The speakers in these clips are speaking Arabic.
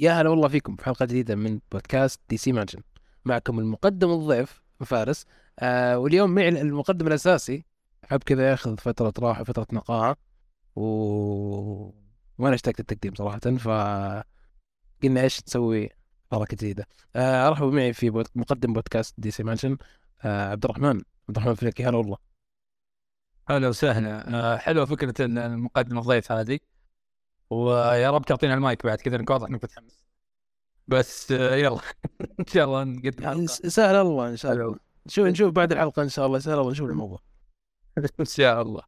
يا هلا والله فيكم في حلقة جديدة من بودكاست دي سي مانشن معكم المقدم الضيف فارس. آه واليوم معي المقدم الأساسي. حب كذا ياخذ فترة راحة فترة نقاهة. و... وأنا اشتقت التقديم صراحة ف قلنا إيش نسوي حركة جديدة. آه ارحب معي في بود... مقدم بودكاست دي سي مانشن آه عبد الرحمن. عبد الرحمن فلكي هلا والله. هلا وسهلا. آه حلوة فكرة المقدم الضيف هذه. ويا رب تعطينا المايك بعد كذا نكون واضح انك متحمس بس آه، يلا. إن شاء الله نقدم حلقة. سهل الله إن شاء الله. شوف نشوف بعد الحلقة إن شاء الله. سهل الله نشوف الموضوع. إن شاء الله.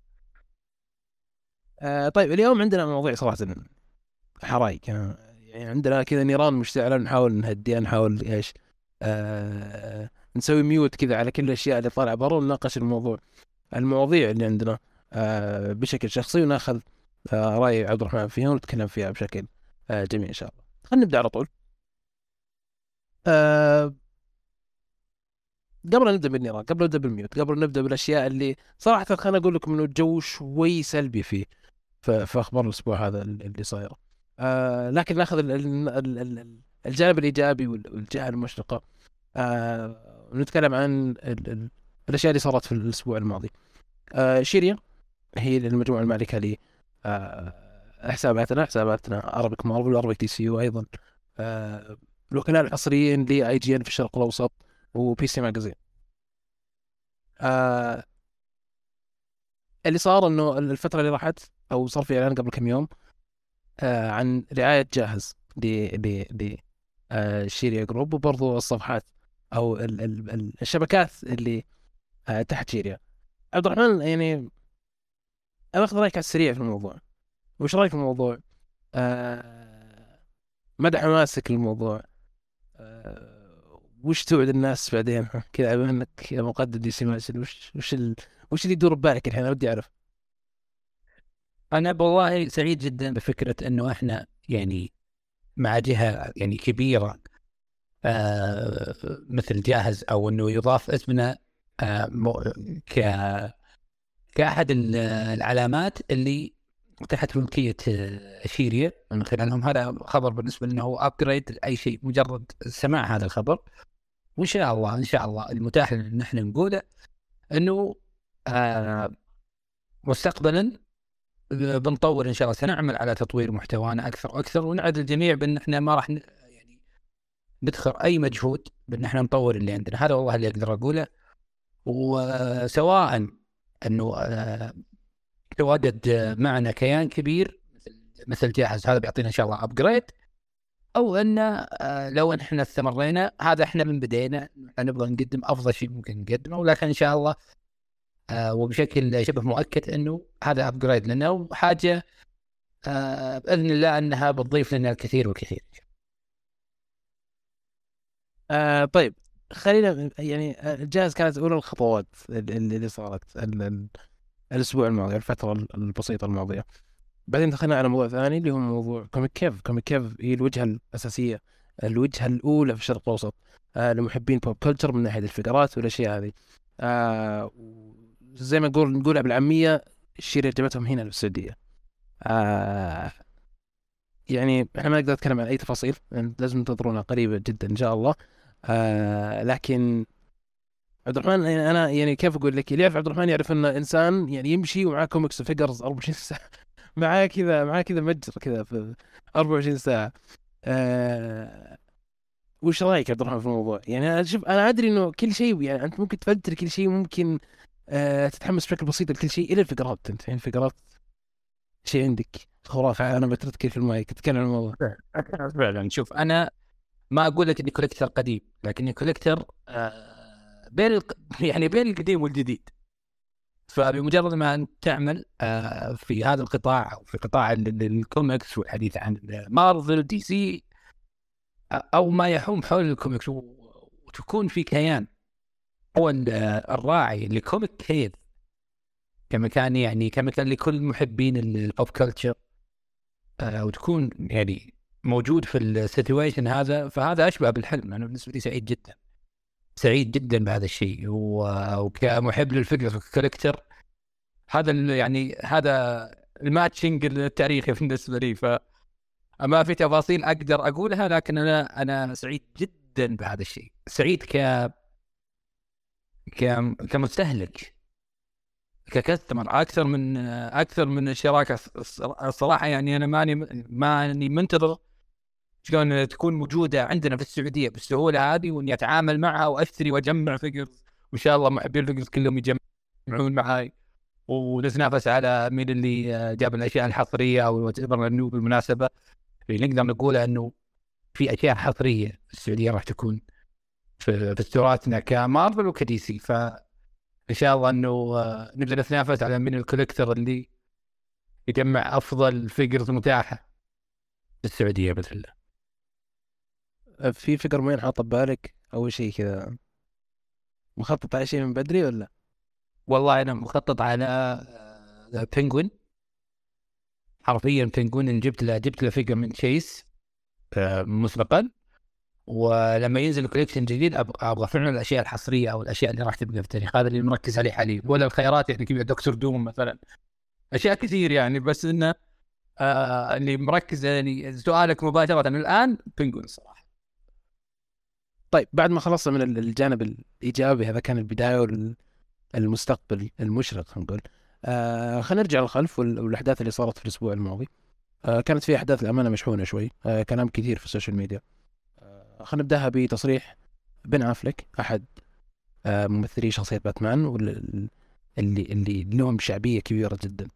آه طيب اليوم عندنا مواضيع صراحة حرايق. يعني عندنا كذا نيران مشتعلة نحاول نهديها نحاول إيش آه نسوي ميوت كذا على كل الأشياء اللي طالعة برا ونناقش الموضوع المواضيع اللي عندنا آه بشكل شخصي وناخذ راي عبد الرحمن فيها ونتكلم فيها بشكل آه، جميل إن شاء الله. خلينا نبدأ على طول. أه قبل نبدأ بالنيران قبل نبدأ بالميوت قبل نبدأ بالأشياء اللي صراحة خليني أقول لكم إنه الجو شوي سلبي فيه في أخبار الأسبوع هذا اللي صايره أه لكن ناخذ الجانب الإيجابي والجهة المشرقة. ونتكلم عن الأشياء اللي صارت في الأسبوع الماضي. شيريا هي المجموعة المالكة آه، حساباتنا حساباتنا Arabic Marvel و Arabic DC وأيضا آه، الوكلاء الحصريين ل IGN في الشرق الأوسط و PC Magazine آه اللي صار إنه الفترة اللي راحت أو صار في إعلان قبل كم يوم آه عن رعاية جاهز ل ل ل آه شيريا group وبرضو الصفحات أو ال ال الشبكات اللي آه تحت شيريا عبد الرحمن يعني أنا أخذ رأيك على السريع في الموضوع وش رأيك في الموضوع؟ آه مدى حماسك للموضوع؟ آه وش توعد الناس بعدين كذا بما إنك مقدم دي سي وش وش ال... وش اللي يدور ببالك الحين أنا ودي أعرف أنا والله سعيد جدا بفكرة إنه إحنا يعني مع جهة يعني كبيرة آه مثل جاهز أو إنه يضاف اسمنا آه ك كأحد العلامات اللي تحت ملكية شيريا. من خلالهم. هذا خبر بالنسبة لنا هو ابجريد لأي شيء مجرد سماع هذا الخبر. وإن شاء الله إن شاء الله المتاح لنا ان إحنا نقوله إنه آه مستقبلا بنطور إن شاء الله سنعمل على تطوير محتوانا أكثر وأكثر ونعد الجميع بأن إحنا ما راح يعني ندخل أي مجهود بأن إحنا نطور اللي عندنا. هذا والله اللي أقدر أقوله. وسواء إنه آه، تواجد معنا كيان كبير مثل جاهز هذا بيعطينا إن شاء الله ابجريد أو إن آه، لو إحنا استمرينا هذا إحنا من بدينا نبغى نقدم أفضل شيء ممكن نقدمه. ولكن إن شاء الله آه، وبشكل شبه مؤكد إنه هذا upgrade لنا. وحاجة بإذن الله إنها بتضيف لنا الكثير والكثير. آه طيب. خلينا يعني جاهز كانت أولى الخطوات اللي صارت الأسبوع الماضي الفترة البسيطة الماضية. بعدين دخلنا على موضوع ثاني اللي هو موضوع Comic Cave. Comic Cave هي الوجهة الأساسية الوجهة الأولى في الشرق الأوسط آه لمحبين pop culture من ناحية الفقرات والأشياء هذه. آه زي ما نقول نقولها بالعاميه اللي جابتهم هنا في السعودية. آه يعني إحنا ما نقدر نتكلم عن أي تفاصيل لازم تنتظرونا قريبه جدا إن شاء الله. آه لكن عبد الرحمن يعني أنا يعني كيف أقول لك؟ اللي يعرف عبد الرحمن يعرف إنه إنسان يعني يمشي ومعاه comics و figures 24 ساعة؟ معاه كذا معاه كذا متجر كذا في 24 ساعة. آه وش رأيك عبد الرحمن في الموضوع؟ يعني أنا شوف أنا أدري إنه كل شيء يعني أنت ممكن تفلتر كل شيء ممكن آه تتحمس بشكل بسيط لكل شيء إلى الفقرات. أنت يعني الفقرات شيء عندك خرافه أنا بتركك في المايك تتكلم عن الموضوع. فعلا شوف أنا ما أقول لك إني كوليكتر قديم لكني كوليكتر آه بين. يعني بين القديم والجديد. فبمجرد ما أنت تعمل آه في هذا القطاع أو في قطاع الكوميكس والحديث عن مارفل دي سي أو ما يحوم حول الكوميكس وتكون في كيان. هو الراعي ل Comic Cave؟ كمكان يعني كمكان لكل محبين ال pop culture آه وتكون يعني موجود في ال situation هذا فهذا أشبه بالحلم أنا بالنسبة لي سعيد جدا. سعيد جدا بهذا الشيء وكمحب للفكرة وال character هذا يعني هذا ال matching التاريخي بالنسبة لي ف ما في تفاصيل أقدر أقولها لكن أنا أنا سعيد جدا بهذا الشيء. سعيد ك كمستهلك. ك customer أكثر من أكثر من الشراكه الصراحه يعني أنا ماني ماني منتظر شلون تكون موجودة عندنا في السعودية بالسهولة هذه وإني أتعامل معها واشتري وأجمع figures. وإن شاء الله محبين ال figures كلهم يجمعون معاي. ونتنافس على مين اللي جاب الأشياء الحصرية أو انه بالمناسبة. نقدر نقول إنه في أشياء حصرية في السعودية راح تكون في, في ستوراتنا ك Marvel وك DC فان شاء الله إنه آه، نقدر نتنافس على من ال collector اللي يجمع أفضل figures متاحة في السعودية بإذن الله. في figure معين حاطه ببالك؟ أول شيء كذا مخطط على شيء من بدري ولا؟ والله أنا مخطط على بينجوين حرفيا بينجوين جبت له جبت له figure من chase آه، مسبقا. ولما ينزل collection جديد أبغى فعلا الأشياء الحصرية أو الأشياء اللي راح تبقى في التاريخ هذا اللي مركز عليه حاليا. ولا الخيارات يعني كذا دكتور دوم مثلا. أشياء كثير يعني بس إنه آه اللي مركز يعني سؤالك مباشرة الآن بينجوين الصراحه طيب بعد ما خلصنا من الجانب الإيجابي هذا كان البداية والمستقبل المشرق خلينا نقول. آه خلينا نرجع للخلف والأحداث اللي صارت في الأسبوع الماضي. آه كانت في أحداث الامانه مشحونة شوي. آه كلام كثير في ال social media. خلينا نبدأها بتصريح بن أفلك أحد آه، ممثلي شخصية باتمان واللي اللي لهم شعبية كبيرة جدا.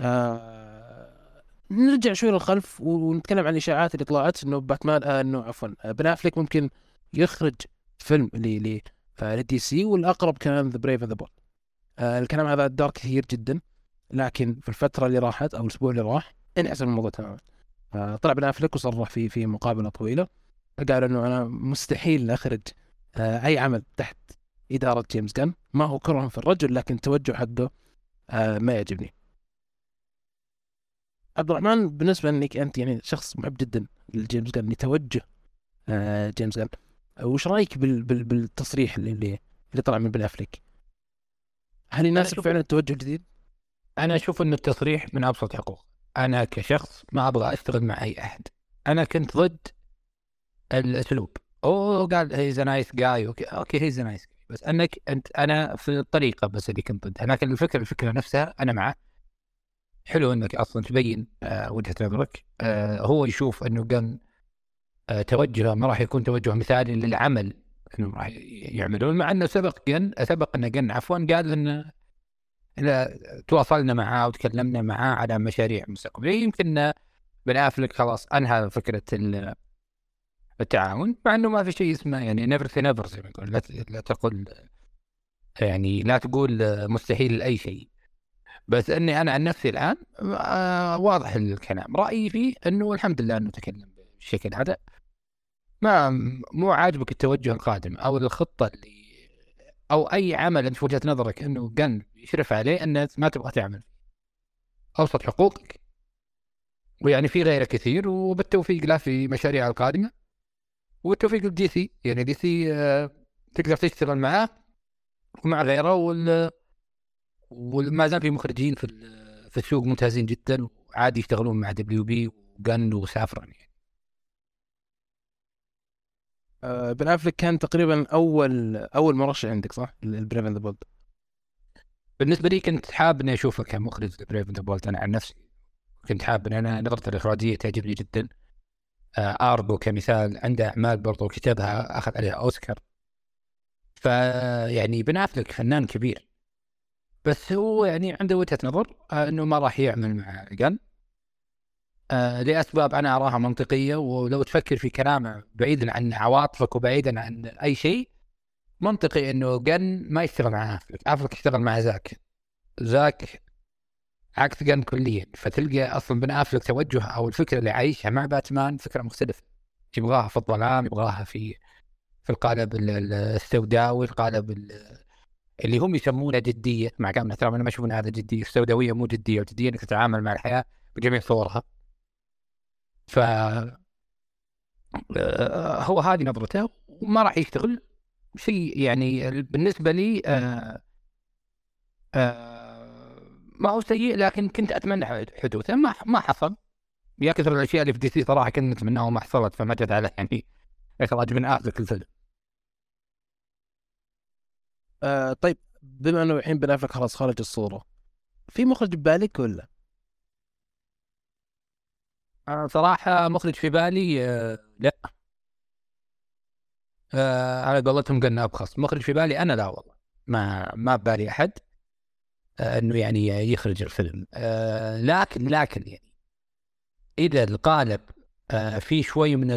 آه نرجع شوي للخلف ونتكلم عن الإشاعات اللي طلعت إنه باتمان آه إنه عفوا آه بن أفلك ممكن يخرج فيلم ل ل DC والأقرب كان The Brave the Bold الكلام هذا دار كثير جدا لكن في الفترة اللي راحت أو الأسبوع اللي راح انحسم الموضوع تماما. آه طلع بن أفلك وصرح في في مقابلة طويلة قال إنه أنا مستحيل أخرج آه، أي عمل تحت إدارة جيمس جان. ما هو كره في الرجل لكن التوجه حقه آه، ما يعجبني. عبد الرحمن بالنسبة لك أنت يعني شخص محب جدا لجيمس جان لتوجه آه، جيمس جان. وش رأيك بال بال بالتصريح اللي اللي طلع من بن افليك؟ هل يناسب فعلا التوجه الجديد؟ أنا أشوف انه التصريح من أبسط حقوق. أنا كشخص ما أبغى أشتغل مع أي أحد. أنا كنت ضد الأسلوب. اوه قال he's nice guy okay okay he's nice بس أنك أنت أنا في الطريقة بس اللي كنت ضدها لكن الفكرة الفكرة نفسها أنا معه. حلو إنك أصلا تبين آه وجهة نظرك. آه هو يشوف إنه آه توجهه ما راح يكون توجه مثالي للعمل. انه راح يعملون مع إنه سبق قن سبق انه قن عفوا قال انه إذا تواصلنا معاه وتكلمنا معاه على مشاريع مستقبلية. يمكن بن أفلك خلاص أنهى فكرة التعاون مع إنه ما في شيء اسمه يعني نيفر في نيفر زي ما يقول. لا, تقول يعني لا تقول مستحيل لاي شيء. بس إني أنا عن نفسي الآن آه واضح الكلام. رأيي فيه إنه الحمد لله أنه تكلم بالشكل هذا ما مو عاجبك التوجه القادم أو الخطة اللي أو أي عمل أنت في وجهة نظرك إنه قن يشرف عليه انه ما تبغى تعمل. أبسط حقوقك. ويعني في غيره كثير وبالتوفيق له في مشاريع القادمة. والتوفيق لل DC يعني DC آه، تقدر تشتغل معاه ومع غيره وال وما زال في مخرجين في في السوق ممتازين جدا وعادي يشتغلون مع دبليو بي وجن وسافران يعني. آه بن أفلك كان تقريبا أول أول مرشح عندك صح؟ ال Brave and the Bold بالنسبة لي كنت حاب إني أشوفه كمخرج ل Brave and the Bold أنا عن نفسي كنت حاب ان أنا نظرته الإخراجية تعجبني جدا. آه، Argo كمثال عنده أعمال برضو كتبها أخذ عليها أوسكار. فيعني بن أفلك فنان كبير. بس هو يعني عنده وجهة نظر آه، إنه ما راح يعمل مع قن لأسباب أنا أراها منطقية ولو تفكر في كلامه بعيدا عن عواطفك وبعيدا عن أي شيء منطقي إنه جن ما يشتغل مع افلك افلك يشتغل مع زاك. زاك عكس جن كليا. فتلقى أصلا بن أفلك توجه أو الفكرة اللي عايشها مع باتمان فكرة مختلفة. يبغاها في الظلام يبغاها في في القالب السوداوي القالب اللي هم يسمونه جدية. مع كامل احترام أنا ما أشوف إن هذا جدية. السوداوية مو جدية وجديه إنك تتعامل مع الحياة بجميع صورها. ف آه، هو هذه نظرته وما راح يشتغل شيء يعني بالنسبة لي آه آه ما هو سيء لكن كنت أتمنى حدوثه. ما ما حصل. يا كثر الأشياء اللي في دي سي صراحة كنت نتمناها وما حصلت فما جت على يعني إخراج من اخر الفيلم آه طيب بما إنه الحين بن خلاص خارج الصورة في مخرج ببالك ولا؟ آه صراحة مخرج في بالي آه لا. آه على قولتهم قلنا أبخص. مخرج في بالي أنا لا والله. ما ما ببالي أحد آه إنه يعني يخرج الفيلم. لكن لكن يعني إذا القالب في شوي من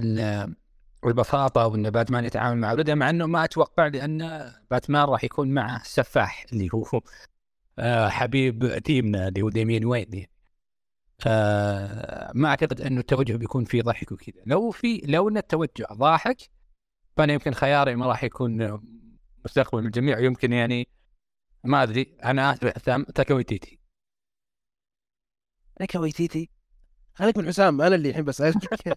البساطة وإن باتمان يتعامل مع ولده مع إنه ما أتوقع لأن باتمان راح يكون معه سفاح اللي هو حبيب تيمنا اللي هو ديمين وين يعني. آه ما أعتقد انه التوجه بيكون فيه ضحك وكذا. لو في لو إن التوجه ضاحك فأنا يمكن خياري ما راح يكون مستقبل الجميع. يمكن يعني ما أدري أنا اسف حسام تاكا ويتيتي. تاكا ويتيتي؟ خليك من حسام أنا اللي الحين بسألك.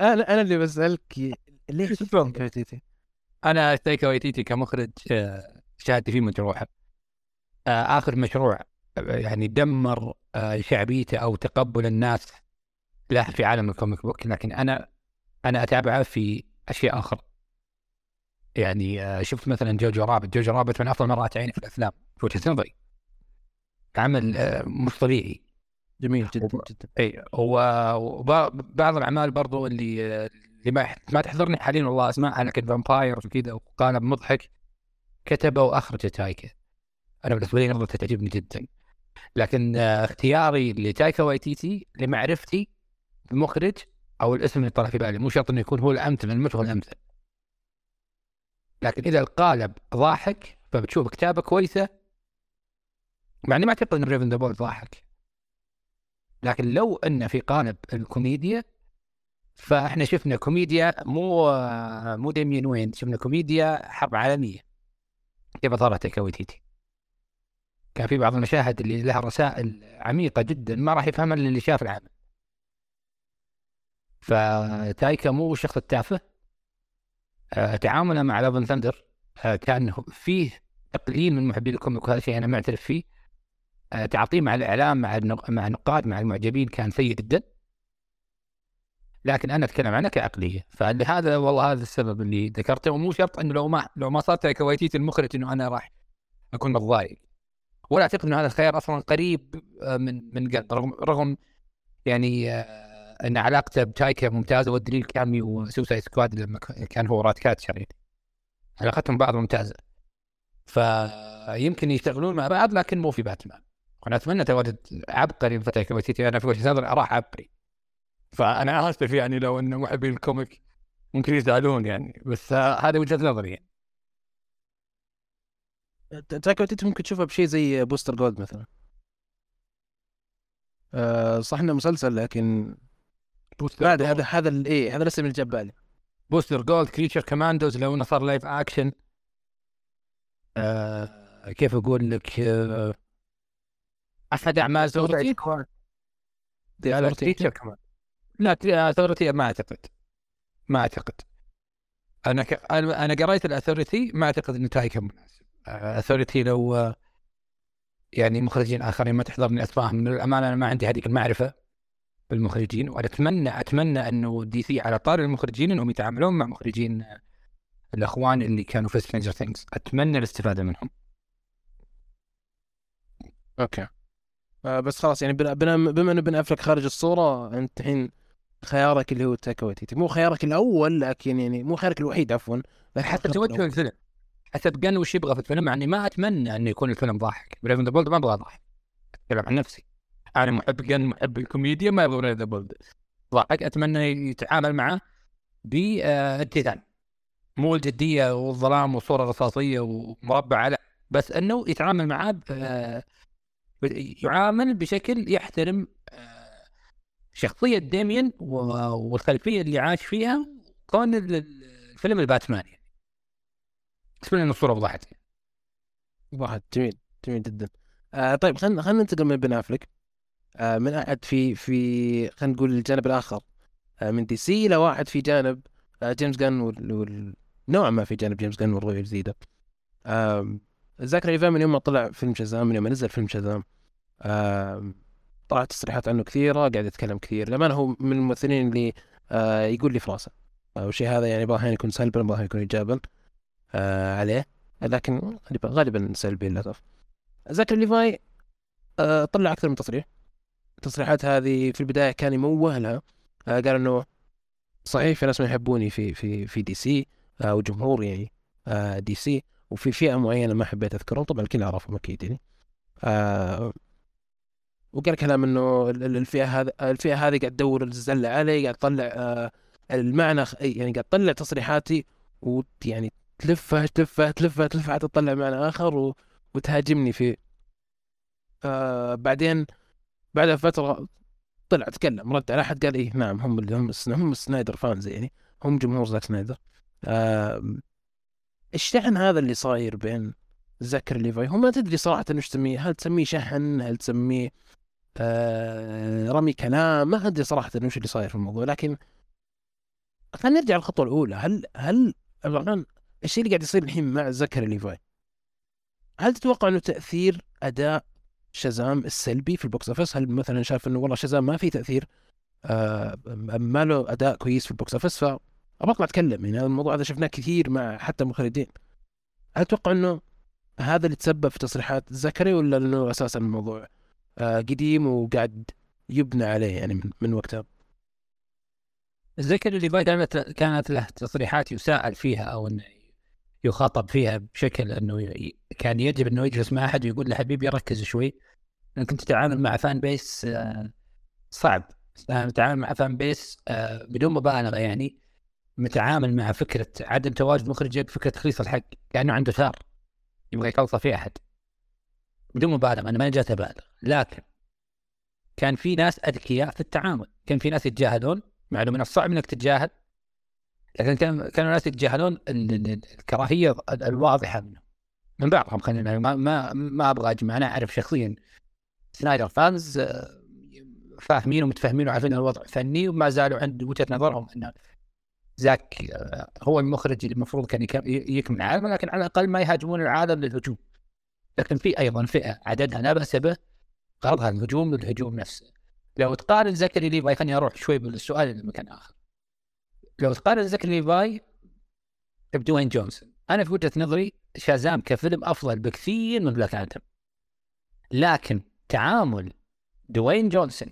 أنا أنا اللي بسألك ليش تاكا ويتيتي؟ أنا تايكا وايتيتي كمخرج آه، شهادتي فيه مجروحة. آه، آخر مشروع يعني دمر شعبيته أو تقبل الناس له في عالم ال comic book. لكن أنا أنا أتابعه في أشياء أخرى يعني آه، شفت مثلا Jojo Rabbit. Jojo Rabbit من أفضل ما رأت عيني في الأفلام. في وجهة نظري. عمل آه، مش طبيعي. جميل جدا جدا. إي وبعض الأعمال برضو اللي آه، اللي ما ما تحضرني حاليا والله اسمائها لكن vampire وكذا وقالب مضحك كتبه وأخرجه تايكا أنا بالنسبة لي نظرته تعجبني جدا. لكن اختياري لتايكا وايتيتي لمعرفتي المخرج أو الاسم اللي طلع في بالي مو شرط إنه يكون هو الأمثل المثل هو الأمثل؟ لكن إذا القالب ضاحك فبتشوف كتابة كويسة مع إني ما أعتقد إن Brave and the ضاحك. لكن لو إنه في قالب الكوميديا فإحنا شفنا كوميديا مو مو دايمن وين شفنا كوميديا حرب عالمية. كيف اثار تايكا وايتيتي كان في بعض المشاهد اللي لها رسائل عميقة جدا ما راح يفهمها إلا اللي شاف العمل. فتايكا مو الشخص التافه. آه، تعامله مع Love and Thunder آه، كان فيه تقليل من محبين ال comic وهذا شيء أنا معترف فيه. آه، تعاطيه مع الإعلام مع مع النقاد مع المعجبين كان سيء جدا. لكن أنا أتكلم عنه كعقلية. فلهذا والله هذا السبب اللي ذكرته. ومو شرط إنه لو ما لو ما صارت كويتيت المخرج إنه أنا راح أكون متضايق. ولا أعتقد إنه هذا الخيار أصلا قريب من من قن رغم رغم يعني إن علاقته بتايكا ممتازة والدليل cameo Suicide Squad لما كان هو Ratcatcher يعني. علاقتهم بعض ممتازة. فيمكن يشتغلون مع بعض لكن مو في باتمان. وأنا أتمنى تواجد عبقري في تايكا ويتيتي أنا في وجهه نظري اراح عبقري. فأنا آسف يعني لو إنه محبين ال comic ممكن يزعلون يعني. بس هذه وجهة نظري يعني. تايكا ويتيتي ممكن تشوفها بشيء زي Booster Gold مثلا. أه صح إنه مسلسل لكن بعد هذا هذا الايه هذا الاسم اللي جاب بالي. Booster Gold Creature Commandos لو إنه صار live action آه كيف أقول لك؟ آه أحد أعمال Authority لا Creature Comman لا Authority ما أعتقد. ما أعتقد. أنا ك... أنا قريت ال Authority ما أعتقد إنه تايكا مناسب Authority لو يعني مخرجين آخرين ما تحضرني اسمائهم من الأمانة أنا ما عندي هذيك المعرفة بالمخرجين وأنا أتمنى أنه دي سي على طاري المخرجين إنهم يتعاملون مع مخرجين الأخوان اللي كانوا في Stranger Things أتمنى الاستفادة منهم. أوكي. آه بس خلاص يعني بما, بما انه بن افلك خارج الصورة أنت الحين خيارك اللي هو تاكا ويتيتي مو خيارك الأول لكن يعني مو خيارك الوحيد عفوا حتى توجه الفيلم حسب قال وش يبغى في الفيلم يعني ما أتمنى إنه يكون الفيلم ضاحك. Brave and the Bold ما أبغى ضاحك. أتكلم عن نفسي. أنا محب جن محب الكوميديا ما يبغى The Bold ضحك أتمنى يتعامل معه باتزان مو الجدية والظلام والصورة الرصاصية ومربع لا بس إنه يتعامل معاه يعامل بشكل يحترم آه، شخصية ديميان والخلفية اللي عاش فيها كون الفيلم الباتمان بالنسبة لي الصورة وضحت. وضحت. جميل جميل جدا. آه طيب خلينا خلينا ننتقل من بن افلك آه من أحد في في خلينا نقول الجانب الآخر. آه من دي سي إلى واحد في جانب آه جيمس جان وال... وال... نوعا ما في جانب جيمس جان والرؤية الجديدة. آه زاكري ليفاي من يوم ما طلع فيلم شازام من يوم ما نزل فيلم شازام. آه طلعت تصريحات عنه كثيرة قاعد يتكلم كثير. لما هو من الممثلين اللي آه يقول لي في راسه والشيء هذا يعني بعض يكون سلبا بعض يكون ايجابا. آه عليه. لكن غالبا سلبي للأسف. زكري ليفاي آه طلع أكثر من تصريح. التصريحات هذه في البداية كان يموه لها آه قال إنه صحيح في ناس ما يحبوني في في في دي سي آه وجمهور يعني آه دي سي وفي فئة معينة ما حبيت أذكرهم. طبعا الكل يعرفهم أكيد يعني. آه وقال كلام إنه الفئة هذه الفئة هذه قاعد تدور الزلة علي قاعد تطلع آه المعنى يعني قاعد تطلع تصريحاتي ويعني تلفها تلفها تلفها تلفها حتى تطلع معنى اخر وتهاجمني فيه. آه بعدين بعد فترة طلع تكلم رد على أحد قال إيه نعم هم اللي هم هم سنايدر فانز يعني هم جمهور زاك سنايدر. آه الشحن هذا اللي صاير بين زكري ليفاي هو ما تدري صراحة إيش تسميه هل تسميه شحن؟ هل تسميه آه رمي كلام؟ ما أدري صراحة وش اللي صاير في الموضوع لكن خلينا نرجع للخطوة الأولى. هل هل الشيء اللي قاعد يصير الحين مع زكري ليفاي؟ هل تتوقع إنه تأثير أداء شازام السلبي في ال box office؟ هل مثلا شاف إنه والله شازام ما في تأثير آه ما له أداء كويس في ال box office؟ ف أبغى أتكلم يعني الموضوع هذا شفناه كثير مع حتى المخرجين هل تتوقع إنه هذا اللي تسبب في تصريحات زكري ولا إنه أساسا الموضوع آه قديم وقاعد يبنى عليه يعني من, من وقتها؟ زكري اللي كانت كانت له تصريحات يساءل فيها أو إنه يخاطب فيها بشكل إنه كان يجب إنه يجلس مع أحد ويقول له حبيبي ركز شوي. انك انت تتعامل مع فان بيس آه، صعب. تتعامل مع فان بيس آه، بدون مبالغة يعني. متعامل مع فكرة عدم تواجد مخرج فكرة تخليص الحق كأنه عنده ثار. يبغى يخلصه في أحد. بدون مبالغة أنا ما جات أبالغ. لكن كان في ناس أذكياء في التعامل. كان في ناس يتجاهلون. مع إنه من الصعب إنك تتجاهل. لكن كان كانوا الناس يتجاهلون الكراهية الواضحة منه من بعضهم خلينا ما ما, ما أبغى أجمع أنا أعرف شخصيا سنايدر fans آه، فاهمين ومتفاهمين وعارفين الوضع فني وما زالوا عند وجهة نظرهم إن زاك آه، هو المخرج اللي المفروض كان يكمل العالم لكن على الأقل ما يهاجمون العالم للهجوم. لكن في أيضا فئة عددها لا بأس به غرضها الهجوم للهجوم نفسه. لو تقارن زكري ليفاي خليني أروح شوي بالسؤال لمكان آخر. لو تقارن زكري ليفاي بدوين جونسون. أنا في وجهة نظري شازام كفيلم أفضل بكثير من بلاك آدم لكن تعامل دوين جونسون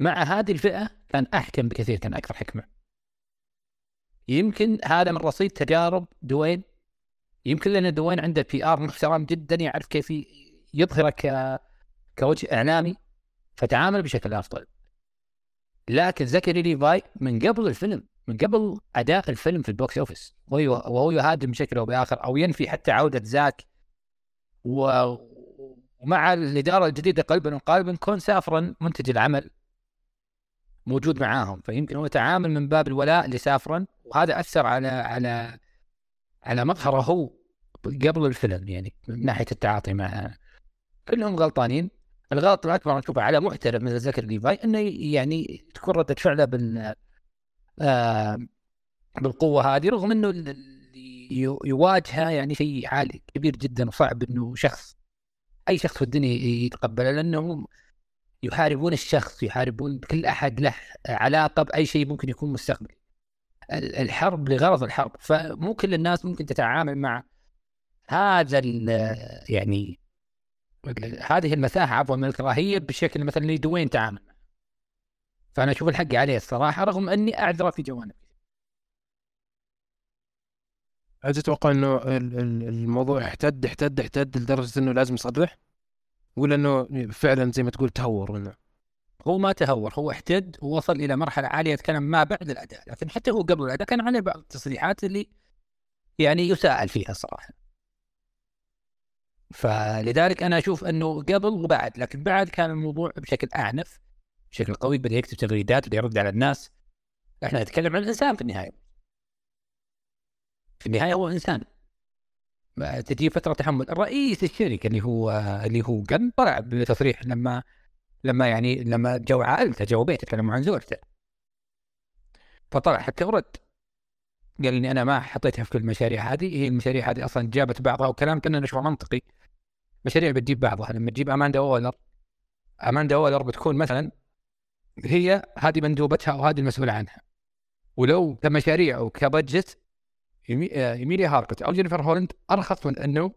مع هذه الفئة كان أحكم بكثير كان أكثر حكمة. يمكن هذا من رصيد تجارب دوين. يمكن لأن دوين عنده PR محترم جدا يعرف كيف يظهرك كوجه إعلامي فتعامل بشكل أفضل. لكن زكري ليفاي من قبل الفيلم من قبل أداء الفيلم في ال box office. وهو يهاجم بشكل أو بآخر أو ينفي حتى عودة زاك. و... ومع الإدارة الجديدة قلبا وقالبا كون سافرا منتج العمل موجود معاهم. فيمكن هو تعامل من باب الولاء لسافرا وهذا أثر على على على مظهره هو قبل الفيلم يعني من ناحية التعاطي معه كلهم غلطانين. الغلط الأكبر اشوفه على محترف مثل زكر ليفاي إنه يعني تكون ردة فعله بال بالقوة هذه رغم إنه اللي يواجهه يعني شيء عالي كبير جدا وصعب إنه شخص أي شخص في الدنيا يتقبله لانهم يحاربون الشخص يحاربون كل أحد له علاقة بأي شيء ممكن يكون مستقبل الحرب لغرض الحرب. فمو كل الناس ممكن تتعامل مع هذا يعني هذه المساحة عفوا من الكراهية بشكل مثلا اللي دوين تعامل. فأنا أشوف الحق عليه الصراحة رغم أني اعذره في جوانب هل تتوقع إنه الموضوع احتد احتد احتد لدرجة إنه لازم يصرح؟ ولا إنه فعلا زي ما تقول تهور ولا هو ما تهور هو احتد ووصل إلى مرحلة عالية يتكلم ما بعد الأداء لكن حتى هو قبل الأداء كان عليه بعض التصريحات اللي يعني يساءل فيها صراحة. فلذلك أنا أشوف إنه قبل وبعد لكن بعد كان الموضوع بشكل أعنف. بشكل قوي بدا يكتب تغريدات بدا يرد على الناس. إحنا نتكلم عن الإنسان في النهاية. في النهاية هو إنسان. تجي فترة تحمل رئيس الشركة اللي هو اللي هو كان طلع بتصريح لما لما يعني لما جو عائلته جو بيته تكلموا عن زوجته. فطلع حتى ورد. قال إني أنا ما حطيتها في كل المشاريع هذه. هي المشاريع هذه أصلا جابت بعضها وكلام كنا نشوفه منطقي. مشاريع بتجيب بعضها. لما تجيب اماندا اولر اماندا وولر بتكون مثلا هي هذه مندوبتها وهذه المسؤوله عنها. ولو كمشاريع أو ك budget إيميليا هاركت أو جينيفر هولند أرخص من أنه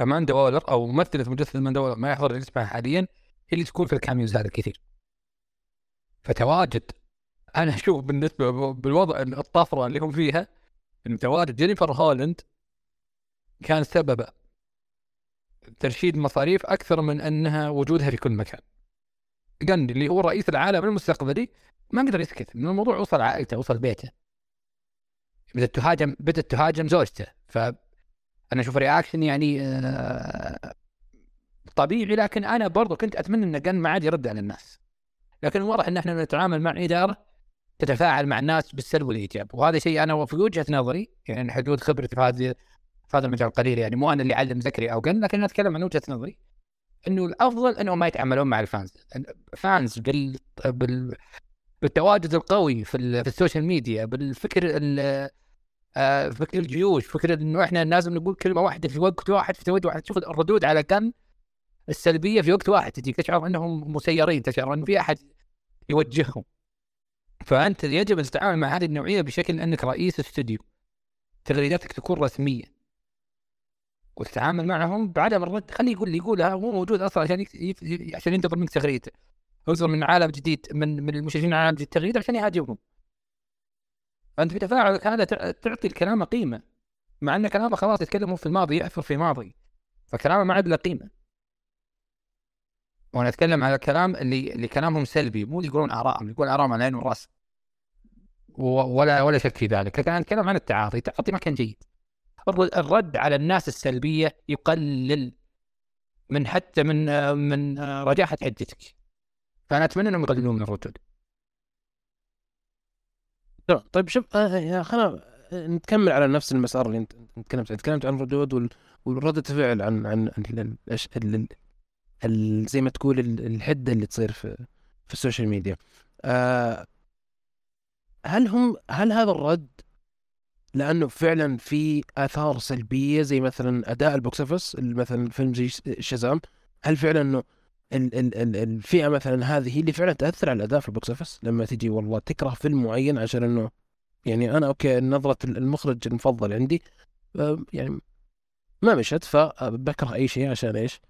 أماندا وولر أو ممثلة مجسد أماندا ما يحضر اسمها حاليا اللي تكون في ال cameos هذا الكثير فتواجد. أنا أشوف بالنسبة بالوضع الطفرة اللي هم فيها إن تواجد جينيفر هولند كان سبب ترشيد مصاريف أكثر من أنها وجودها في كل مكان. جن اللي هو رئيس العالم المستقبلي ما قدر يسكت من الموضوع وصل عائلته وصل بيته. بدأت تهاجم بدأت تهاجم زوجته ف أنا أشوف رياكشن يعني آه، طبيعي لكن أنا برضو كنت أتمنى إن جن ما عاد يرد على الناس. لكن واضح إن إحنا نتعامل مع إدارة تتفاعل مع الناس بالسلب والإيجاب وهذا شيء أنا في وجهة نظري يعني حدود خبرتي في هذه في هذا المجال قليل يعني مو أنا اللي أعلم زكري أو قن لكن أنا أتكلم عن وجهة نظري إنه الأفضل انهم ما يتعاملون مع ال fans. fans بال, بال... بالتواجد القوي في, في ال social media بالفكر ال... آه، فكر الجيوش فكر إنه إحنا لازم نقول كلمة واحدة في وقت واحد في توجه واحد. تشوف الردود على كم السلبية في وقت واحد. تجيك تشعر إنهم مسيرين تشعر إنه في أحد يوجههم. فأنت يجب أن تتعامل مع هذه النوعية بشكل إنك رئيس استوديو. تغريداتك تكون رسمية. وتتعامل معهم بعدم الرد خليه يقول لي يقولها هو موجود أصلا عشان. عشان ينتظر منك تغريده ينتظر من عالم جديد من من المشرفين عالم جديد تغريده عشان يهاجمهم. فانت في تفاعلك هذا تعطي الكلام قيمة مع إن كلامه خلاص يتكلموا في الماضي يعثر في ماضي. فكلامه ما عاد له قيمة. وأنا أتكلم على الكلام اللي اللي كلامهم سلبي مو اللي يقولون ارائهم يقول ارائهم على العين والراس ولا ولا شك في ذلك. لكن أنا أتكلم عن التعاطي. تعاطي ما كان جيد. الرد على الناس السلبية يقلل من حتى من من رجاحة حجتك فأنا أتمنى أنهم يقللون من الردود طيب شوف آه خلينا نكمل على نفس المسار اللي أنت تكلمت تكلمت عن الردود والردة فعل عن عن زي ما تقول الحدة اللي تصير في في ال social media. آه هل هم هل هذا الرد لأنه فعلا في آثار سلبية زي مثلا أداء ال box office مثلا فيلم زي شازام. هل فعلا إنه ال ال ال الفئة مثلا هذه اللي فعلا تأثر على الأداء في ال box office؟ لما تجي والله تكره فيلم معين عشان إنه يعني أنا okay نظرة المخرج المفضل عندي آه، يعني ما مشت فبكره أي شيء عشان إيش؟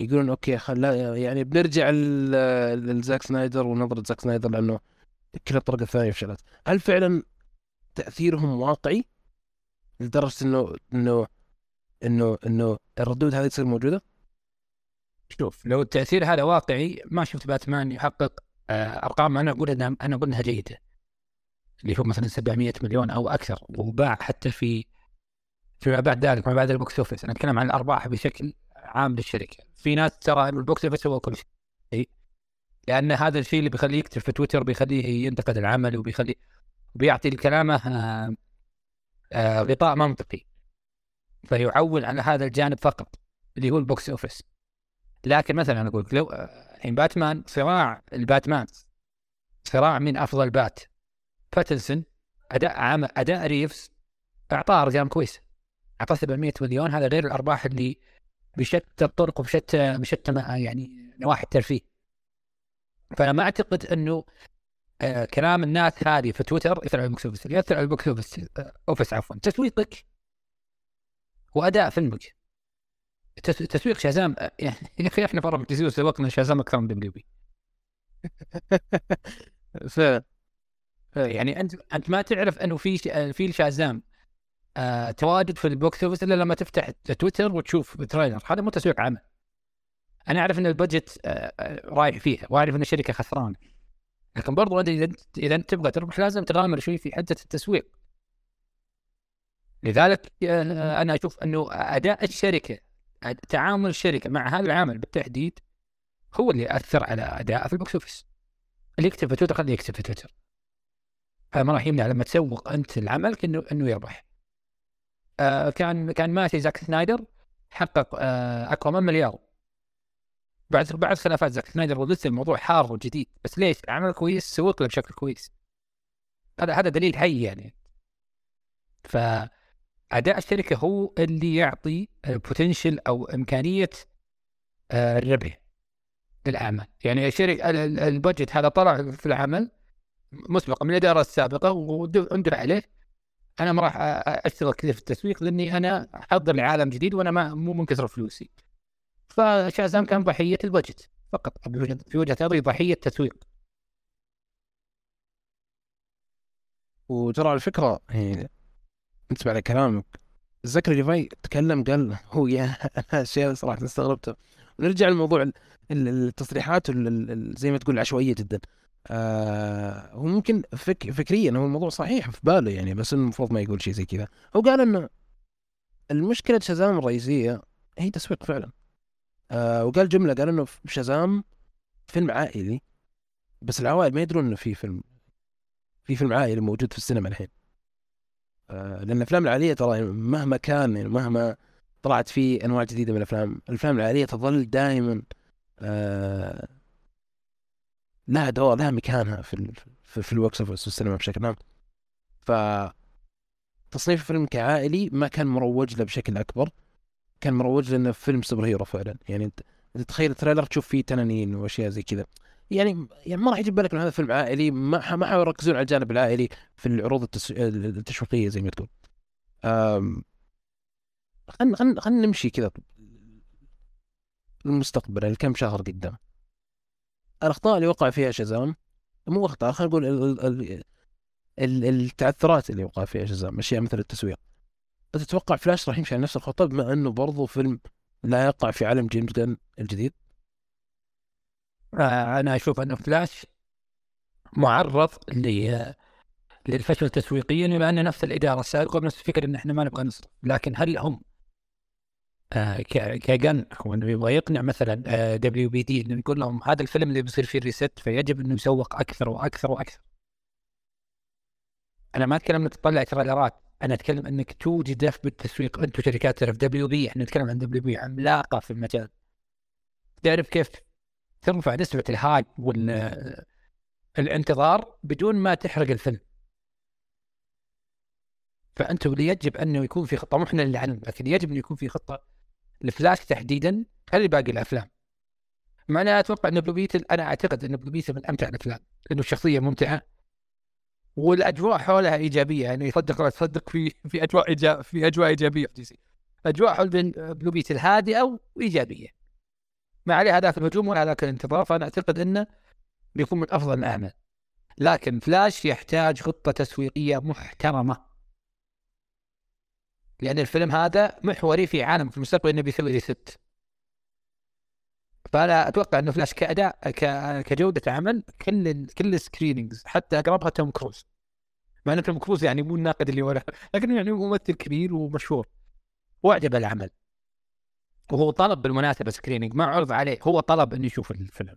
يقولون okay خل يعني بنرجع لزاك سنايدر ونظرة زاك سنايدر لأنه كل الطرق الثانية فشلت. هل فعلا تأثيرهم واقعي لدرجة إنه إنه إنه إنه الردود هذه تصير موجودة؟ شوف لو التأثير هذا واقعي ما شفت باتمان يحقق آه، أرقام أنا أقول إنها أنا أقول إنها جيدة. اللي هو مثلا 700 مليون أو أكثر وباع حتى في فيما بعد ذلك ما بعد ال box office. أنا أتكلم عن الأرباح بشكل عام للشركة. في ناس ترى إنه ال box office هو كل شيء. لأن هذا الشيء اللي بيخليه يكتب في تويتر بيخليه ينتقد العمل وبيخليه بيعطي لكلامه آه، آه، غطاء منطقي. فيعول على هذا الجانب فقط اللي هو ال box office. لكن مثلا أقول لو آه، الحين باتمان صراع الباتمان صراع من أفضل بات؟ باتنسون أداء عام أداء ريفز أعطاه ارقام كويسه أعطاه 700 مليون هذا غير الأرباح اللي بشتى الطرق وبشتى بشتى يعني نواحي الترفيه. فأنا ما أعتقد إنه آه كلام الناس هذه في تويتر ياثر على ال box office ياثر على ال box office آه office عفوا تسويقك وأداء فيلمك. تسويق شازام آه، يعني يا أخي إحنا فرق التسويق سوقنا شازام أكثر من دبليو بي يعني أنت أنت ما تعرف أنه في في شازام آه تواجد في ال box office إلا لما تفتح تويتر وتشوف trailer. هذا مو تسويق عمل. أنا أعرف إن آه, آه، رايح فيها وأعرف إن الشركة خسرانة. لكن برضو انت إذا أنت تبغى تربح لازم تغامر شوي في حدة التسويق. لذلك آه أنا أشوف أنه أداء الشركة تعامل الشركة مع هذا العمل بالتحديد هو اللي اثر على اداء في ال box office. اللي يكتب في تويتر خليه يكتب في تويتر. هذا ما راح يمنع لما تسوق أنت العمل انه إنه يربح. آه كان كان ماشي زاك سنايدر حقق آه من مليار. بعد بعد خلافات زاك سنايدر ولسه الموضوع حار وجديد. بس ليش؟ العمل كويس سوق له بشكل كويس. هذا هذا دليل حي يعني. فاداء الشركة هو اللي يعطي potential أو إمكانية آه الربح للعمل. يعني الشركة البادجت هذا طلع في العمل مسبقا من الإدارة السابقة واندفع عليه. أنا ما راح أشتغل كثير في التسويق لأني أنا احضر لعالم جديد وأنا ما مو منكسر فلوسي. فشازام كان ضحيه البادجت فقط في وجهة نظري ضحيه تسويق. وترى على فكرة يعني انت على كلامك زكري ليفاي تكلم قال هو يا اشياء صراحة استغربتها ونرجع لموضوع التصريحات زي ما تقول عشوائيه جدا. آه هو ممكن فك فكريا هو الموضوع صحيح في باله يعني بس المفروض ما يقول شيء زي كذا. هو قال إنه المشكلة شازام الرئيسية هي تسويق فعلا. آه وقال جملة قال إنه شازام فيلم عائلي بس العوائل ما يدرون إنه في فيلم في فيلم عائلي موجود في السينما الحين. آه لأن الأفلام العائلية ترى مهما كان يعني مهما طلعت في أنواع جديدة من الأفلام الأفلام العائلية تظل دائما آه لها دور لها مكانها في في, في ال box office والسينما بشكل عام. ف تصنيف الفيلم كعائلي ما كان مروج له بشكل أكبر. كان مروج لأنه فيلم superhero فعلا. يعني انت تتخيل ال trailer تشوف فيه تنانين وأشياء زي كذا. يعني يعني ما راح يجي بالك إنه هذا فيلم عائلي ما ما حيركزون على الجانب العائلي في العروض. التشويقية زي ما تقول خلينا خلينا خلينا نمشي كذا المستقبل الكم شهر قدام. الأخطاء اللي وقع فيها شزام مو أخطاء خلينا نقول التعثرات اللي وقع فيها شزام أشياء مثل التسويق. تتوقع فلاش راح يمشي على نفس الخطه بما إنه برضو فيلم لا يقع في عالم جيمس غن الجديد آه، أنا أشوف إنه فلاش معرض للفشل تسويقيا بما ان نفس الإدارة السابقة بنفس الفكرة إن إحنا ما نبغى نصرف لكن هل هم آه كغن هو إنه يبغى يقنع مثلا دبليو بي دي إنه يقول لهم هذا الفيلم اللي بيصير فيه reset فيجب إنه يسوق أكثر وأكثر وأكثر. أنا ما أتكلم انك تطلع trailerات، أنا أتكلم أنك توجد بالتسويق أنتم شركات تعرف دبليو بي إحنا نتكلم عن دبليو بي عملاقة في المجال. تعرف كيف ترفع نسبة ال hype والانتظار بدون ما تحرق الفيلم. فانتم يجب أنه يكون في خطة مو إحنا اللي لكن يجب انه يكون في خطة الفلاش تحديدا خلي باقي الأفلام مع أنا أتوقع إن بلو بيتل أنا أعتقد إن بلو بيتل من أمتع الأفلام لأنه الشخصيه ممتعة والأجواء حولها إيجابية يعني يصدق ولا تصدق في في أجواء إيجاب في أجواء إيجابية في دي سي. أجواء حول بلو بيتل هادئه وإيجابية. ما عليه هذاك الهجوم ولا هذاك الانتظار فأنا أعتقد إنه بيكون من أفضل الأعمال. لكن فلاش يحتاج خطة تسويقية محترمة. لأن الفيلم هذا محوري في عالم في المستقبل إنه بيسوي reset فأنا أتوقع إنه فلاش كأداء كجودة عمل كل كل ال screenings حتى أقربها توم كروز. مع ان توم كروز يعني مو الناقد اللي وراه لكنه يعني ممثل كبير ومشهور. واعجب العمل. وهو طلب بالمناسبة screening ما عرض عليه هو طلب إنه يشوف الفيلم.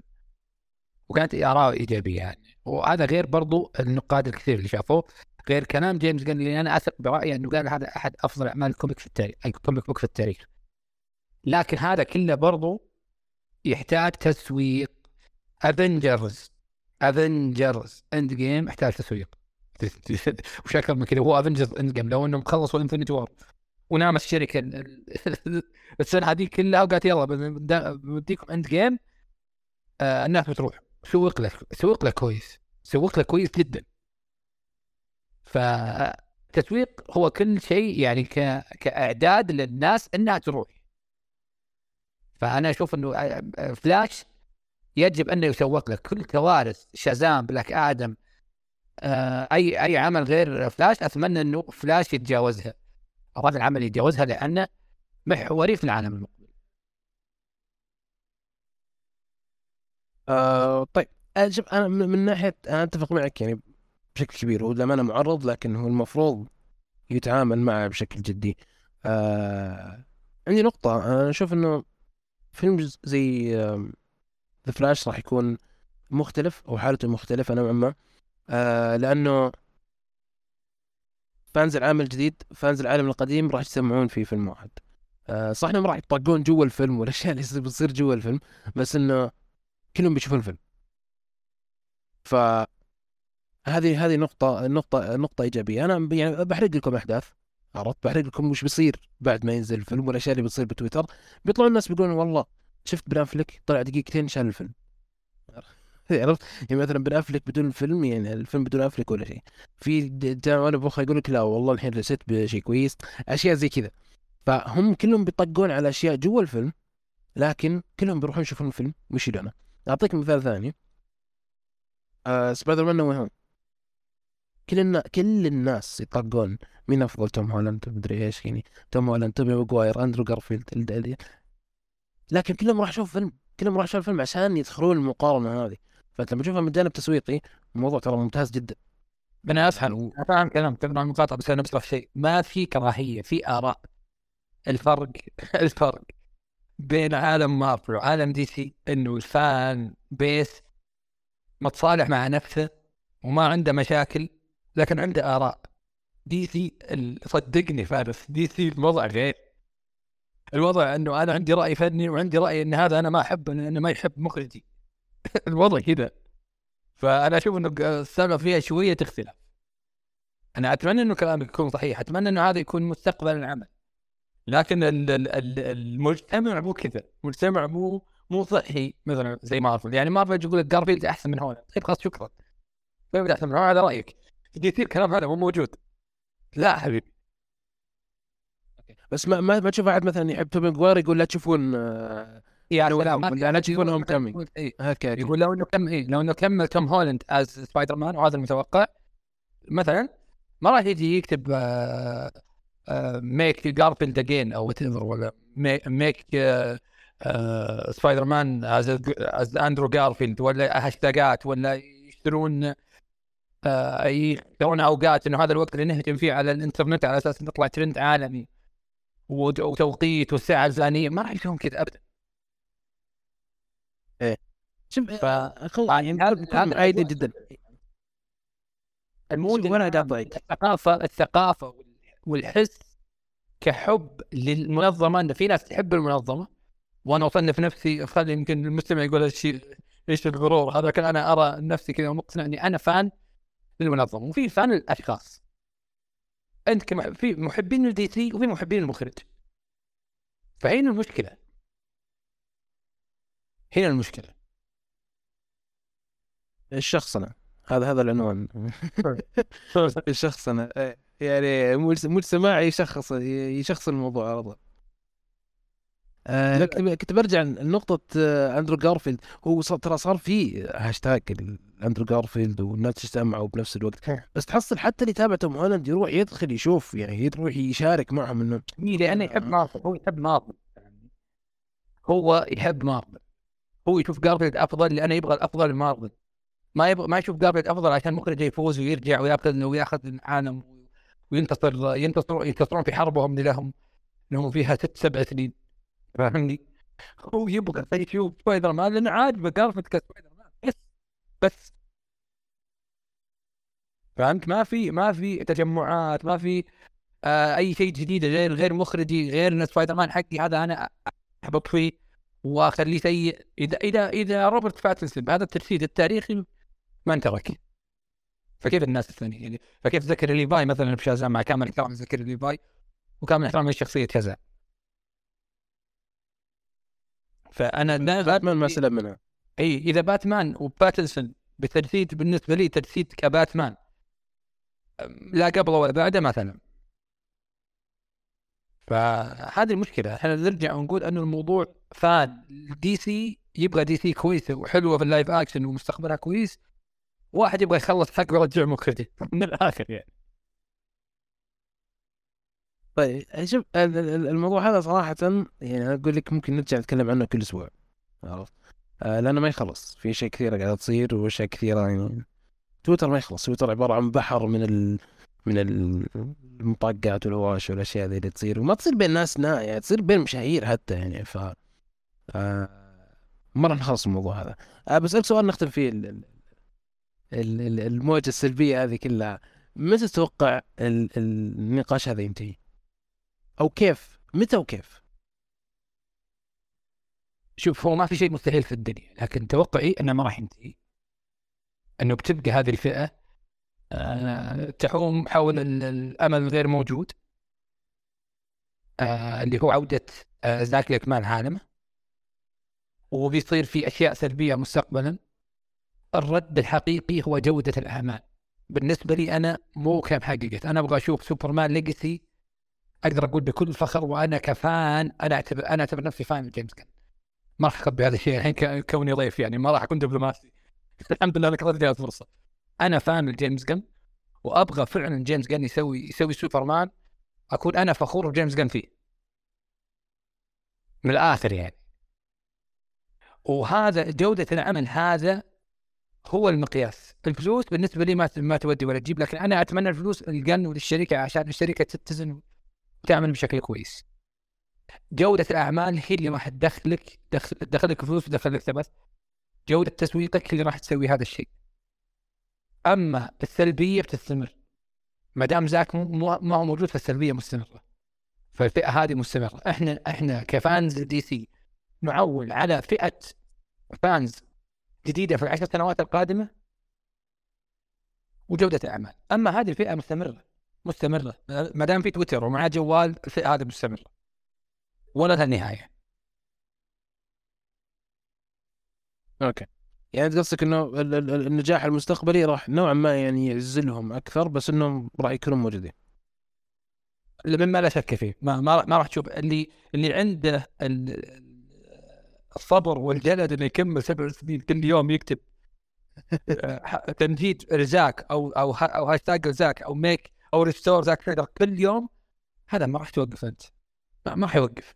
وكانت اراء إيجابية يعني. وهذا غير برضو النقاد الكثير اللي شافوه غير كلام جيمس غن اللي أنا أثق برأيي إنه قال هذا أحد أفضل أعمال ال comic في التاريخ اي comic book في التاريخ. لكن هذا كله برضو يحتاج تسويق Avengers Avengers Endgame يحتاج تسويق. وش أكثر من كذا. هو Avengers Endgame لو إنهم خلصوا Infinity War ونام الشركة السنة هذه كلها وقالت يلا بديكم Endgame آه الناس بتروح. سوق له سوق له كويس. سوق له كويس جدا. فالتسويق هو كل شيء يعني ك... كأعداد للناس إنها تروح. فأنا أشوف إنه فلاش يجب انه يسوق لك كل كوارث شازام بلاك آدم آه، أي أي عمل غير فلاش أتمنى إنه فلاش يتجاوزها. أو هذا العمل يتجاوزها لأنه محوري في العالم المقبل. آه طيب. شوف أنا من ناحية أنا أتفق معك يعني بشكل كبير. هو للأمانة معرض لكن هو المفروض يتعامل معه بشكل جدي. آه عندي نقطة. أنا أشوف إنه فيلم زي The Flash راح يكون مختلف أو حالته مختلفة نوعا ما. آه لأنه fans العالم الجديد fans العالم القديم راح يجتمعون في فيلم واحد. آه صح إنهم راح يطقون جوا الفيلم والاشياء اللي بتصير جوا الفيلم بس إنه كلهم بيشوفون الفيلم. ف هذه هذه نقطة نقطة نقطة إيجابية. أنا يعني بحرق لكم أحداث. عرفت؟ بحرق لكم وش بيصير بعد ما ينزل الفيلم والأشياء اللي بتصير بتويتر؟ بيطلعوا الناس بيقولون والله شفت بن افلك طلع دقيقتين شال الفيلم. عرفت؟ يعني مثلا بن افلك بدون الفيلم يعني الفيلم بدون افلك ولا شيء. في وأنا بخ يقول لك لا والله الحين رسيت بشيء كويس. أشياء زي كذا. فهم كلهم بيطقون على أشياء جوا الفيلم لكن كلهم بيروحون يشوفون الفيلم. ويشيلونه أعطيك مثال ثاني. آه سبايدر مان No Way Home كل النا... كل الناس يطقون مين أفضل توم هولاند؟ مدري إيش يعني. توم هولاند توبي ماجواير أندرو جارفيلد لكن كلهم راح يشوف فيلم. كلهم راح يشوف الفيلم عشان يدخلون المقارنة هذه. فأنت لما تشوفها من جانب تسويقي الموضوع ترى ممتاز جدا. أنا أفهم أنا فاهم كلام عن المقاطعة بس أنا بشرح شيء. ما في كراهية في آراء. الفرق الفرق بين عالم مارفل وعالم دي سي إنه ال fan base متصالح مع نفسه وما عنده مشاكل. لكن عنده آراء. دي سي صدقني فارس دي سي الوضع غير. الوضع إنه أنا عندي رأي فني وعندي رأي إن هذا أنا ما أحبه لأنه ما يحب مخرجي الوضع كذا. فأنا أشوف إنه السالفة فيها شوية تختلف أنا أتمنى إنه كلامك يكون صحيح أتمنى إنه هذا يكون مستقبل العمل. لكن المجتمع مو كذا. المجتمع مو مو صحي مثلا زي مارفل. يعني مارفل يقول لك جارفيلد أحسن من هولاند. طيب خلاص شكرا. طيب أحسن من هولاند هذا رأيك. دي سي يصير الكلام هذا مو موجود. لا حبيبي. بس ما ما, ما تشوف أحد مثلا يحب توبي ماجواير يقول لا تشوفون آه، يعني ولا لا تشوفون Homecoming هكذا يقول لو إنه كم إيه لو إنه كمل توم هولاند as سبايدر مان وهذا المتوقع مثلا ما راح يجي يكتب make جارفيلد again or what ولا make سبايدر مان as اندرو جارفيلد ولا هاشتاجات ولا يشترون آه، يشترون أوقات إنه هذا الوقت اللي نهجم فيه على الإنترنت على أساس نطلع ترند عالمي وتوقيت والساعة الفلانيه ما راح يسوون كذا ابدا. إيه. شوف ف... يعني هذا عادي جدا. ال mood الثقافه الثقافة والحس كحب للمنظمة إن في ناس تحب المنظمة. وأنا أصنف نفسي خلي يمكن المستمع يقول الشيء إيش الغرور؟ هذا كان أنا أرى نفسي كذا مقتنع إني أنا fan للمنظمه وفي fan للاشخاص أنت كم في محبين الدي سي وفي محبين المخرج. فهنا المشكلة؟ هنا المشكلة. الشخصنة. هذا هذا العنوان. الشخصنة. إيه. يعني مو سماعي يشخص يشخص الموضوع على طول. آه كنت برجع لنقطة آه أندرو جارفيلد هو ترى صار في هاشتاج أندرو جارفيلد والناس تجتمعوا بنفس الوقت. بس تحصل حتى اللي تابع توم هولاند يروح يدخل يشوف يعني يروح يشارك معهم إنه لأنه يحب مارفل هو يحب مارفل هو يحب مارفل هو يشوف جارفيلد أفضل لأنه يبغى الأفضل لمارفل ما يبغى ما يشوف جارفيلد أفضل عشان مخرج يفوز ويرجع وياخذ ويأخذ العالم وينتصر ينتصرون ينتصرون في حربهم اللي لهم لهم فيها ست سبع سنين. فاهمني؟ هو يبغى يشوف سبايدر مان لأنه عاجبه جارفيلد كسبايدر مان. بس بس. فهمت؟ ما في ما في تجمعات ما في آه أي شيء جديد غير غير مخرجي غير إن سبايدر مان حقي هذا أنا احبط فيه وأخليه سيء. إذا إذا إذا روبرت باتنسون بهذا التجسيد التاريخي ما انترك فكيف الناس الثانية يعني؟ فكيف زاكري ليفاي مثلا بشازام مع كامل احترام زاكري ليفاي وكامل احترام لشخصية كذا فأنا باتمان ما سلم منها. إي إذا باتمان وباتنسون بتجسيد بالنسبة لي تجسيد كباتمان لا قبله ولا بعده مثلا فهذه المشكلة. إحنا نرجع ونقول إنه الموضوع fan. دي سي يبغى دي سي كويسه وحلوة في ال live action ومستقبلها كويس واحد يبغى يخلص حق ويرجع مخرجه من الآخر يعني. طيب شوف الموضوع هذا صراحة يعني أقول لك ممكن نرجع نتكلم عنه كل أسبوع عرفت؟ آه لأنه ما يخلص في أشياء كثيرة قاعدة تصير وأشياء كثيرة يعني. تويتر ما يخلص تويتر عبارة عن بحر من ال... من المطاقات والهواش والأشياء ذي اللي تصير وما تصير بين ناس نا يعني تصير بين مشاهير حتى يعني ف آه مرة نخلص الموضوع هذا. آه بسألك سؤال نختم فيه الموجة السلبية هذه كلها متى تتوقع النقاش هذا ينتهي؟ أو كيف؟ متى وكيف؟ شوف هو ما في شيء مستحيل في الدنيا لكن توقعي أنه ما راح ينتهي. أنه بتبقى هذه الفئة آه، تحوم حول الأمل الغير موجود. آه، اللي هو عودة آه، زاك لاكمال عالمه وبيصير في أشياء سلبية مستقبلا. الرد الحقيقي هو جودة الأعمال. بالنسبة لي أنا مو كم حققت. أنا أبغى أشوف سوبرمان Legacy أقدر أقول بكل فخر وأنا ك fan أنا اعتبر أنا أعتبر نفسي fan جيمس جن ما راح أخبي هذا الشيء الحين كوني ضيف يعني ما راح أكون دبلوماسي. الحمد لله إنك لي الفرصة. أنا فان لجيمس جن وأبغى فعلا جيمس جن يسوي يسوي سوبرمان أكون أنا فخور بجيمس جن فيه. من الآخر يعني. وهذا جودة العمل هذا هو المقياس. الفلوس بالنسبة لي ما ما تودي ولا تجيب لكن أنا أتمنى الفلوس الجن وللشركة عشان الشركة تتزن وتعمل بشكل كويس. جودة الأعمال هي اللي راح تدخلك تدخل تدخلك فلوس وتدخلك ثبت جودة تسويقك اللي راح تسوي هذا الشيء. أما السلبية بتستمر. ما دام زاك ما هو موجود فالسلبية مستمرة. فالفئة هذه مستمرة. إحنا إحنا كفانز دي سي نعول على فئة فانز جديدة في العشر سنوات القادمة وجودة الأعمال. أما هذه الفئة مستمرة. مستمره ما دام في تويتر ومعاه جوال الفئه هذه مستمره ولا لها نهاية. أوكي. يعني أنت قصدك إنه النجاح المستقبلي راح نوعا ما يعني يعزلهم أكثر بس انهم راح يكونوا موجودين. مما لا شك فيه. ما ما, ما راح تشوف. اللي اللي عنده الصبر والجلد إنه يكمل سبع سنين كل يوم يكتب تمجيد لزاك أو أو أو هاشتاج لزاك أو make أو restore زاك كل يوم هذا ما راح توقف أنت. ما راح يوقف.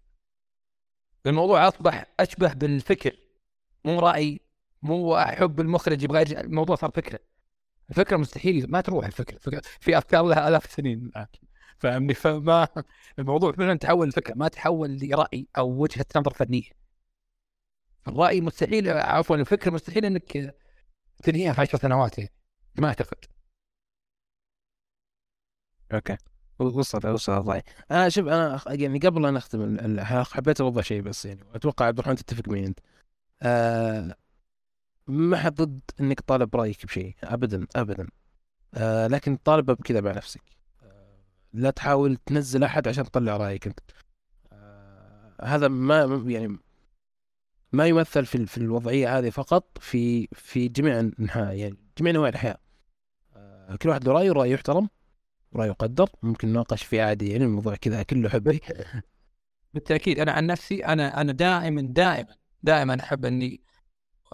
الموضوع أصبح أشبه بالفكر. مو رأي مو حب المخرج يبغى الموضوع صار فكرة. الفكرة مستحيل ما تروح الفكرة, الفكرة في أفكار لها آلاف السنين. فاهمني؟ فما الموضوع فعلا تحول لفكرة ما تحول لرأي أو وجهة نظر فنية. الرأي مستحيل عفوا الفكرة مستحيل إنك تنهيها في 10 سنوات يعني ما أعتقد. أوكي. وصلت وصلت الراي أنا شوف أنا يعني قبل ان اختم حبيت أوضح شيء بس يعني أتوقع عبد الرحمن تتفق معي أنت. آه ما حد ضد إنك طالب رأيك بشيء ابدا ابدا. آه لكن طالبه بكذا مع نفسك. آه لا تحاول تنزل أحد عشان تطلع رأيك أنت. آه هذا ما يعني ما يمثل في في الوضعية هذه فقط في في جميع أنحاء يعني جميع أنواع الحياة آه كل واحد له رأيه ورأيه يحترم. ورايه يقدر ممكن نناقش فيه عادي يعني الموضوع كذا كله حبي. بالتأكيد أنا عن نفسي أنا أنا دائما دائما دائما أحب أني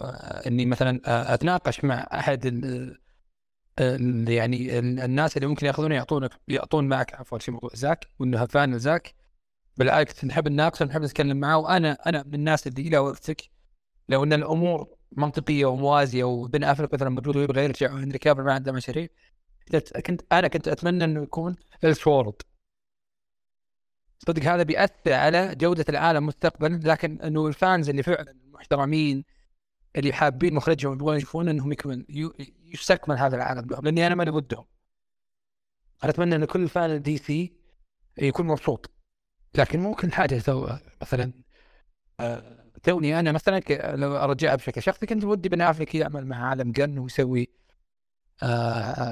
آه، أني مثلا آه، أتناقش مع أحد ال يعني الناس اللي ممكن ياخذون يعطونك يعطون معك عفوا في موضوع زاك وإنه فان زاك بالعكس نحب نناقشه نحب نتكلم معه. وأنا أنا من الناس اللي إلى وقتك لو أن الأمور منطقية وموازية وبن افريق مثلا موجود ويبغى يرجع وهنري كابر ما عنده مشاريع كنت أنا كنت أتمنى إنه يكون الفورد صدق هذا بيأثر على جودة العالم مستقبلا لكن إنه الفانز اللي فعلا المحترمين اللي حابين مخرجهم يبغون يشوفون إنهم يكمل يستكمل هذا العالم لهم لأني أنا ماني ضدهم أنا أتمنى إن كل fan DC يكون مبسوط. لكن مو كل حاجة سوى مثلا آه، توني أنا مثلا لو أرجعها بشكل شخصي كنت ودي بن افلك يعمل مع عالم جن ويسوي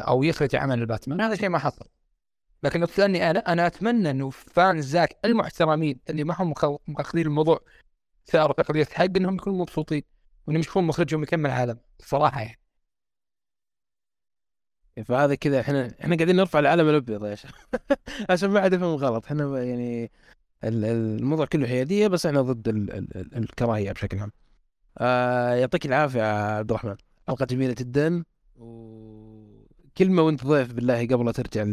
أو يخرج عمل الباتمان. هذا شيء ما حصل. لكن لو أنا أنا أتمنى إنه fan زاك المحترمين اللي ما هم مأخذين الموضوع ثأر تقدير حق إنهم يكونوا مبسوطين وإنهم يشوفون مخرجهم يكمل عالم صراحة يعني. فهذا كذا إحنا إحنا قاعدين نرفع العلم الأبيض يا شيخ عشان ما حد يفهم غلط. إحنا يعني الموضوع كله حيادية بس إحنا ضد ال ال الكراهية بشكل عام. آه يعطيك العافية عبد الرحمن. حلقة جميلة جدا. وكلمة وانت ضيف بالله قبل لا ترجع.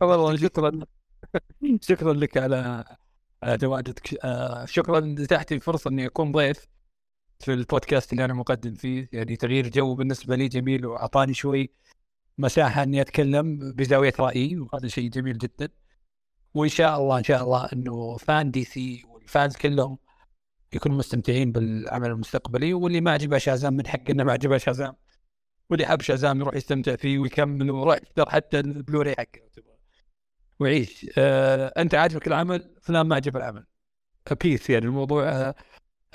والله شكرا. شكرا لك على على تواجدك آه شكرا اتاحت لي فرصه إني أكون ضيف في البودكاست اللي أنا مقدم فيه. يعني تغيير جو بالنسبة لي جميل وأعطاني شوي مساحة إني أتكلم بزاوية رأيي وهذا شيء جميل جدا. وإن شاء الله إن شاء الله إنه fan DC وال fans كلهم يكونوا مستمتعين بالعمل المستقبلي. واللي ما عجبه شازام من حق انه ما عجبه شازام. واللي حب شازام يروح يستمتع فيه ويكمل ويروح يحضر حتى البلوري حقه. ويعيش آه أنت عاجبك العمل؟ فلان ما عجب العمل. peace يعني الموضوع آه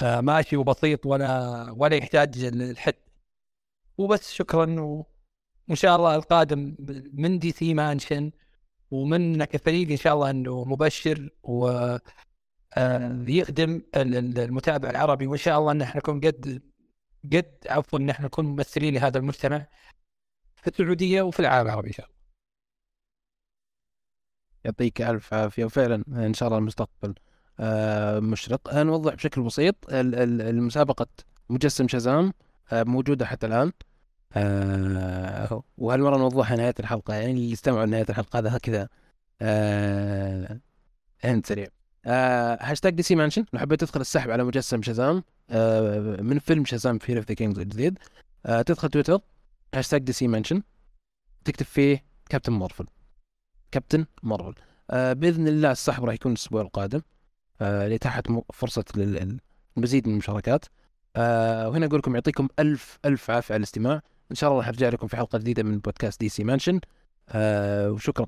آه ماشي وبسيط ولا ولا يحتاج الحد وبس شكرا. وإن شاء الله القادم من DC Mansion ومن كفريق إن شاء الله إنه مبشر و آه، يخدم المتابع العربي. وإن شاء الله إن إحنا نكون قد قد عفوا إن إحنا نكون ممثلين لهذا المجتمع في السعودية وفي العالم العربي إن شاء الله. يعطيك ألف عافية وفعلا إن شاء الله المستقبل آه، مشرق. نوضح بشكل بسيط المسابقة مجسم شازام موجودة حتى الآن. وهالمره نوضحها نهاية الحلقة؟ يعني اللي يستمعوا لنهاية الحلقة هذا هكذا. hint سريع. آه هاشتاج DC Mansion. لو حبيت تدخل السحب على مجسم شازام آه من فيلم شازام Fury of the Gods الجديد آه تدخل تويتر هاشتاج DC Mansion. تكتب فيه كابتن مارفل. كابتن مارفل. آه بإذن الله السحب راح يكون الأسبوع القادم. آه لاتاحه فرصة للمزيد من المشاركات. آه وهنا أقول لكم يعطيكم ألف ألف عافية على الاستماع. إن شاء الله راح أرجع لكم في حلقة جديدة من بودكاست DC Mansion. آه وشكرا.